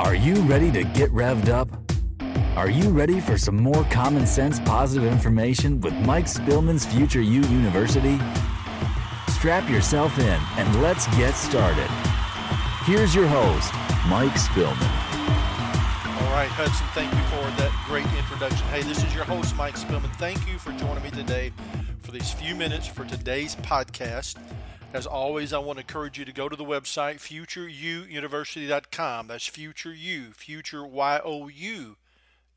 Are you ready to get revved up? Are you ready for some more common sense positive information with Mike Spillman's Future You University? Strap yourself in and let's get started. Here's your host, Mike Spillman. All right, Hudson, thank you for that great introduction. Hey, this is your host, Mike Spillman. Thank you for joining me today for these few minutes for today's podcast. As always, I want to encourage you to go to the website futureyouuniversity.com. That's future you, future Y O U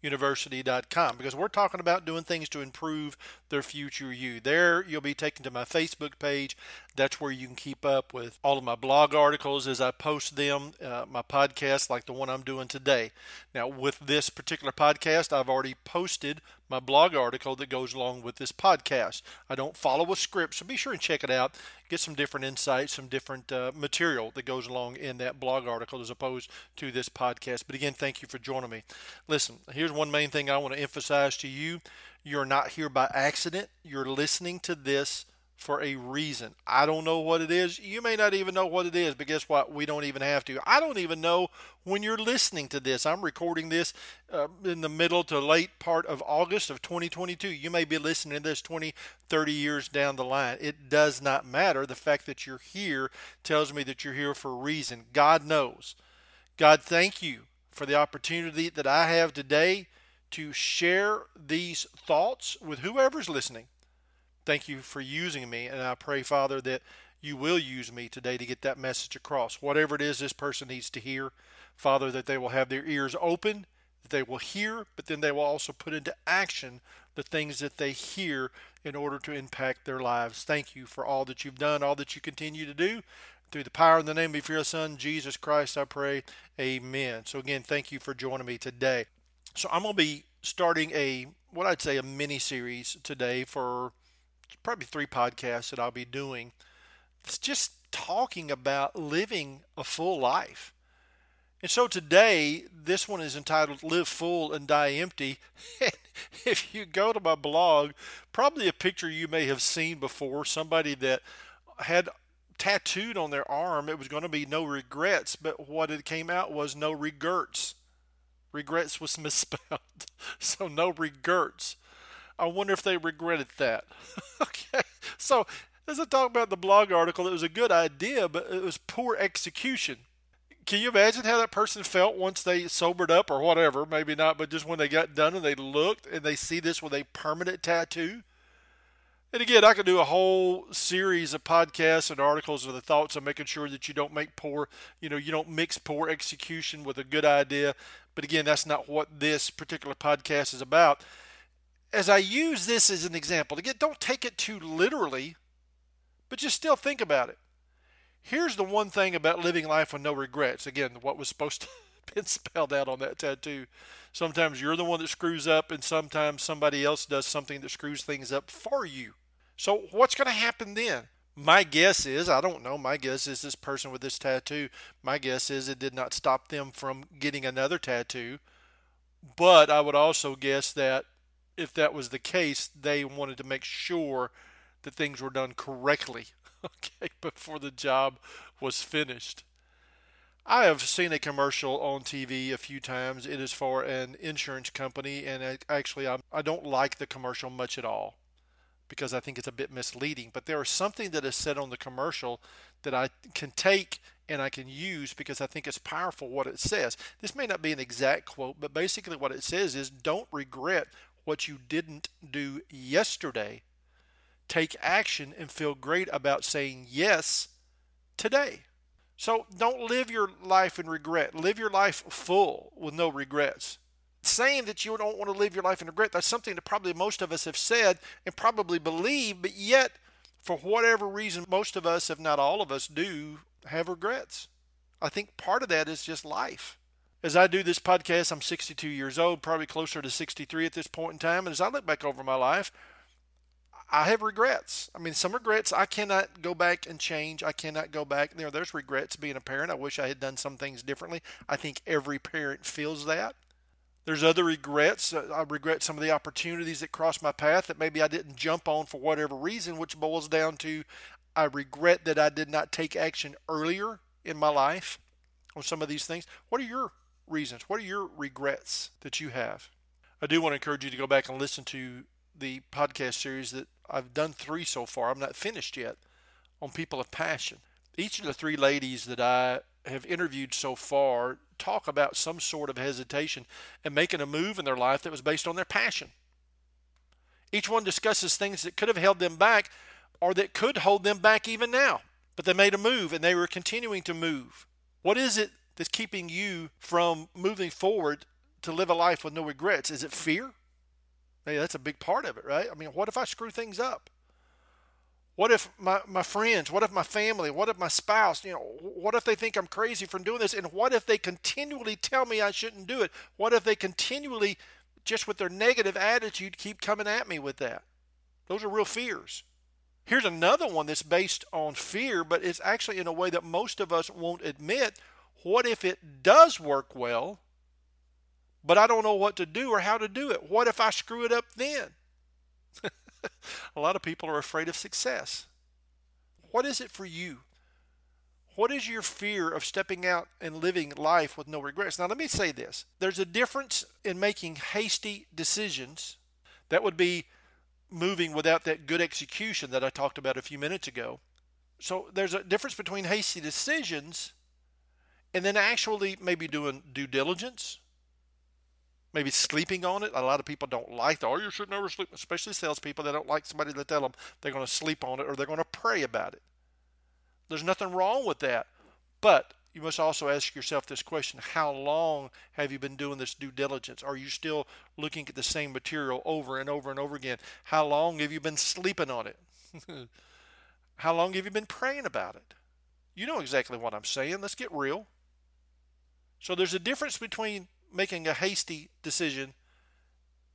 university.com because we're talking about doing things to improve their future you. There, you'll be taken to my Facebook page. That's where you can keep up with all of my blog articles as I post them, uh, my podcast, like the one I'm doing today. Now, with this particular podcast, I've already posted my blog article that goes along with this podcast. I don't follow a script, so be sure and check it out. Get some different insights, some different uh, material that goes along in that blog article as opposed to this podcast. But again, thank you for joining me. Listen, here's one main thing I want to emphasize to you you're not here by accident, you're listening to this for a reason. I don't know what it is. You may not even know what it is, but guess what? We don't even have to. I don't even know when you're listening to this. I'm recording this uh, in the middle to late part of August of 2022. You may be listening to this 20, 30 years down the line. It does not matter. The fact that you're here tells me that you're here for a reason. God knows. God, thank you for the opportunity that I have today to share these thoughts with whoever's listening. Thank you for using me, and I pray, Father, that you will use me today to get that message across. Whatever it is this person needs to hear, Father, that they will have their ears open, that they will hear, but then they will also put into action the things that they hear in order to impact their lives. Thank you for all that you've done, all that you continue to do. Through the power and the name of your Son, Jesus Christ, I pray. Amen. So, again, thank you for joining me today. So, I'm going to be starting a, what I'd say, a mini series today for probably three podcasts that I'll be doing. It's just talking about living a full life. And so today, this one is entitled Live Full and Die Empty. if you go to my blog, probably a picture you may have seen before somebody that had tattooed on their arm, it was going to be no regrets, but what it came out was no regrets. Regrets was misspelled. So no regrets. I wonder if they regretted that. okay. So, as I talk about the blog article, it was a good idea, but it was poor execution. Can you imagine how that person felt once they sobered up or whatever? Maybe not, but just when they got done and they looked and they see this with a permanent tattoo? And again, I could do a whole series of podcasts and articles of the thoughts of making sure that you don't make poor, you know, you don't mix poor execution with a good idea. But again, that's not what this particular podcast is about as I use this as an example, again, don't take it too literally, but just still think about it. Here's the one thing about living life with no regrets. Again, what was supposed to be spelled out on that tattoo. Sometimes you're the one that screws up, and sometimes somebody else does something that screws things up for you. So, what's going to happen then? My guess is, I don't know, my guess is this person with this tattoo, my guess is it did not stop them from getting another tattoo. But I would also guess that if that was the case, they wanted to make sure that things were done correctly, okay, before the job was finished. I have seen a commercial on TV a few times. It is for an insurance company, and actually, I'm, I don't like the commercial much at all because I think it's a bit misleading. But there is something that is said on the commercial that I can take and I can use because I think it's powerful what it says. This may not be an exact quote, but basically what it says is don't regret what you didn't do yesterday. Take action and feel great about saying yes today. So don't live your life in regret. Live your life full with no regrets. Saying that you don't want to live your life in regret, that's something that probably most of us have said and probably believe, but yet, for whatever reason, most of us, if not all of us, do have regrets. I think part of that is just life as I do this podcast, I'm 62 years old, probably closer to 63 at this point in time. And as I look back over my life, I have regrets. I mean, some regrets I cannot go back and change. I cannot go back. Know, there's regrets being a parent. I wish I had done some things differently. I think every parent feels that. There's other regrets. Uh, I regret some of the opportunities that crossed my path that maybe I didn't jump on for whatever reason, which boils down to I regret that I did not take action earlier in my life on some of these things. What are your reasons? What are your regrets that you have? I do want to encourage you to go back and listen to the podcast series that I've done three so far. I'm not finished yet on people of passion. Each of the three ladies that I have interviewed so far talk about some sort of hesitation and making a move in their life that was based on their passion. Each one discusses things that could have held them back or that could hold them back even now. But they made a move and they were continuing to move. What is it that's keeping you from moving forward to live a life with no regrets? Is it fear? That's a big part of it, right? I mean, what if I screw things up? What if my, my friends, what if my family, what if my spouse, you know, what if they think I'm crazy for doing this? And what if they continually tell me I shouldn't do it? What if they continually, just with their negative attitude, keep coming at me with that? Those are real fears. Here's another one that's based on fear, but it's actually in a way that most of us won't admit. What if it does work well, but I don't know what to do or how to do it? What if I screw it up then? a lot of people are afraid of success. What is it for you? What is your fear of stepping out and living life with no regrets? Now, let me say this there's a difference in making hasty decisions. That would be moving without that good execution that I talked about a few minutes ago. So there's a difference between hasty decisions and then actually maybe doing due diligence, maybe sleeping on it. A lot of people don't like that. Oh, you should never sleep, especially salespeople. They don't like somebody to tell them they're going to sleep on it or they're going to pray about it. There's nothing wrong with that. But you must also ask yourself this question How long have you been doing this due diligence? Are you still looking at the same material over and over and over again? How long have you been sleeping on it? How long have you been praying about it? You know exactly what I'm saying. Let's get real. So there's a difference between making a hasty decision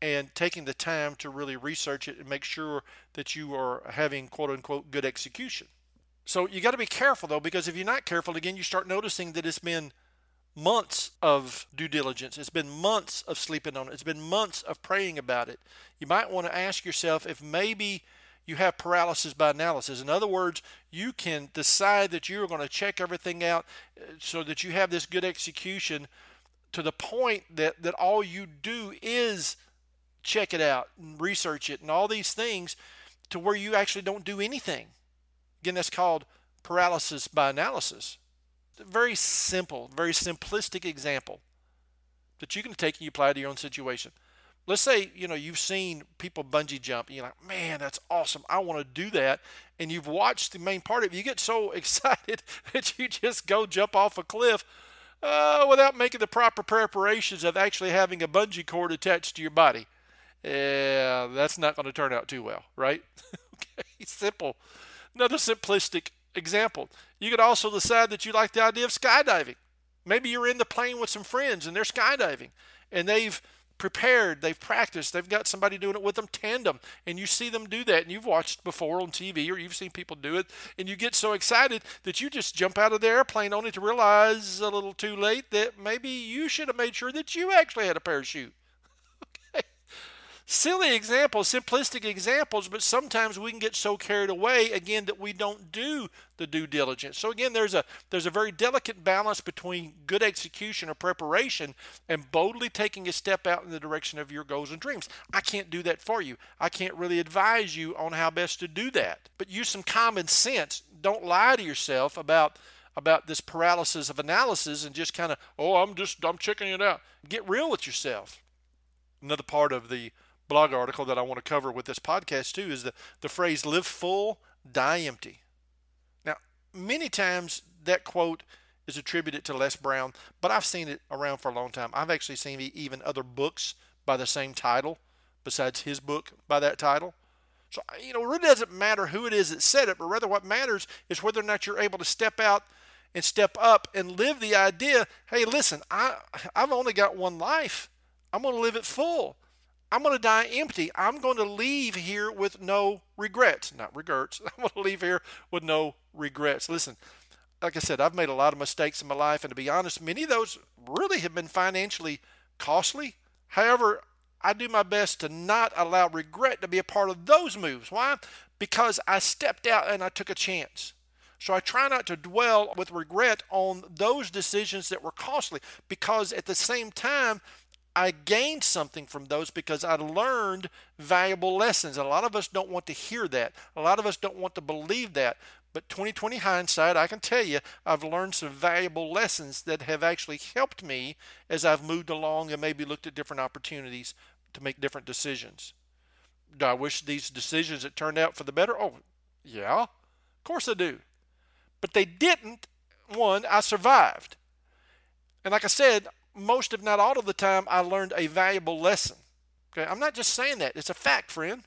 and taking the time to really research it and make sure that you are having quote unquote good execution. So you got to be careful though, because if you're not careful, again, you start noticing that it's been months of due diligence. It's been months of sleeping on it. It's been months of praying about it. You might want to ask yourself if maybe you have paralysis by analysis. In other words, you can decide that you're going to check everything out uh, so that you have this good execution to the point that, that all you do is check it out and research it and all these things to where you actually don't do anything. Again, that's called paralysis by analysis. Very simple, very simplistic example that you can take and you apply to your own situation. Let's say, you know, you've seen people bungee jump and you're like, man, that's awesome. I want to do that. And you've watched the main part of it. You get so excited that you just go jump off a cliff uh, without making the proper preparations of actually having a bungee cord attached to your body. Yeah, that's not going to turn out too well, right? okay, simple. Another simplistic example. You could also decide that you like the idea of skydiving. Maybe you're in the plane with some friends and they're skydiving and they've prepared, they've practiced, they've got somebody doing it with them tandem, and you see them do that, and you've watched before on TV or you've seen people do it, and you get so excited that you just jump out of the airplane only to realize a little too late that maybe you should have made sure that you actually had a parachute silly examples, simplistic examples, but sometimes we can get so carried away again that we don't do the due diligence. So again, there's a there's a very delicate balance between good execution or preparation and boldly taking a step out in the direction of your goals and dreams. I can't do that for you. I can't really advise you on how best to do that. But use some common sense. Don't lie to yourself about about this paralysis of analysis and just kind of, oh, I'm just I'm checking it out. Get real with yourself. Another part of the blog article that I want to cover with this podcast too is the, the phrase live full, die empty. Now, many times that quote is attributed to Les Brown, but I've seen it around for a long time. I've actually seen even other books by the same title besides his book by that title. So, you know, it really doesn't matter who it is that said it, but rather what matters is whether or not you're able to step out and step up and live the idea hey, listen, I, I've only got one life. I'm going to live it full. I'm going to die empty. I'm going to leave here with no regrets. Not regrets. I'm going to leave here with no regrets. Listen, like I said, I've made a lot of mistakes in my life, and to be honest, many of those really have been financially costly. However, I do my best to not allow regret to be a part of those moves. Why? Because I stepped out and I took a chance. So I try not to dwell with regret on those decisions that were costly because at the same time, I gained something from those because I learned valuable lessons. And a lot of us don't want to hear that. A lot of us don't want to believe that. But 2020 hindsight, I can tell you, I've learned some valuable lessons that have actually helped me as I've moved along and maybe looked at different opportunities to make different decisions. Do I wish these decisions had turned out for the better? Oh, yeah, of course I do. But they didn't. One, I survived. And like I said, most, if not all of the time, I learned a valuable lesson. Okay, I'm not just saying that, it's a fact, friend.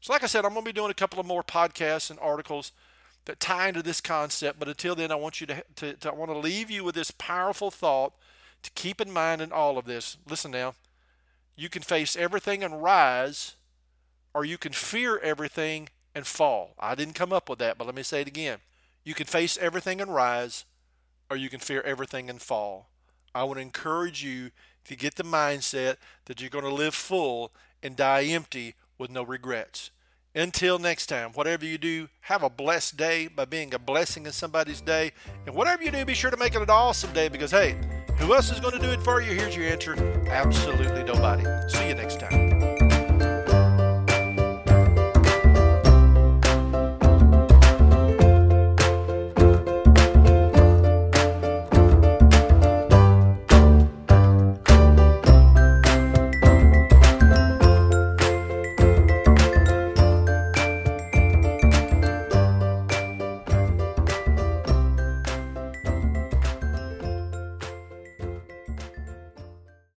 So, like I said, I'm going to be doing a couple of more podcasts and articles that tie into this concept. But until then, I want you to, to, to I want to leave you with this powerful thought to keep in mind in all of this. Listen now, you can face everything and rise, or you can fear everything and fall. I didn't come up with that, but let me say it again. You can face everything and rise, or you can fear everything and fall. I to encourage you to get the mindset that you're going to live full and die empty with no regrets. Until next time, whatever you do, have a blessed day by being a blessing in somebody's day. And whatever you do, be sure to make it an awesome day because, hey, who else is going to do it for you? Here's your answer absolutely nobody. See you next time.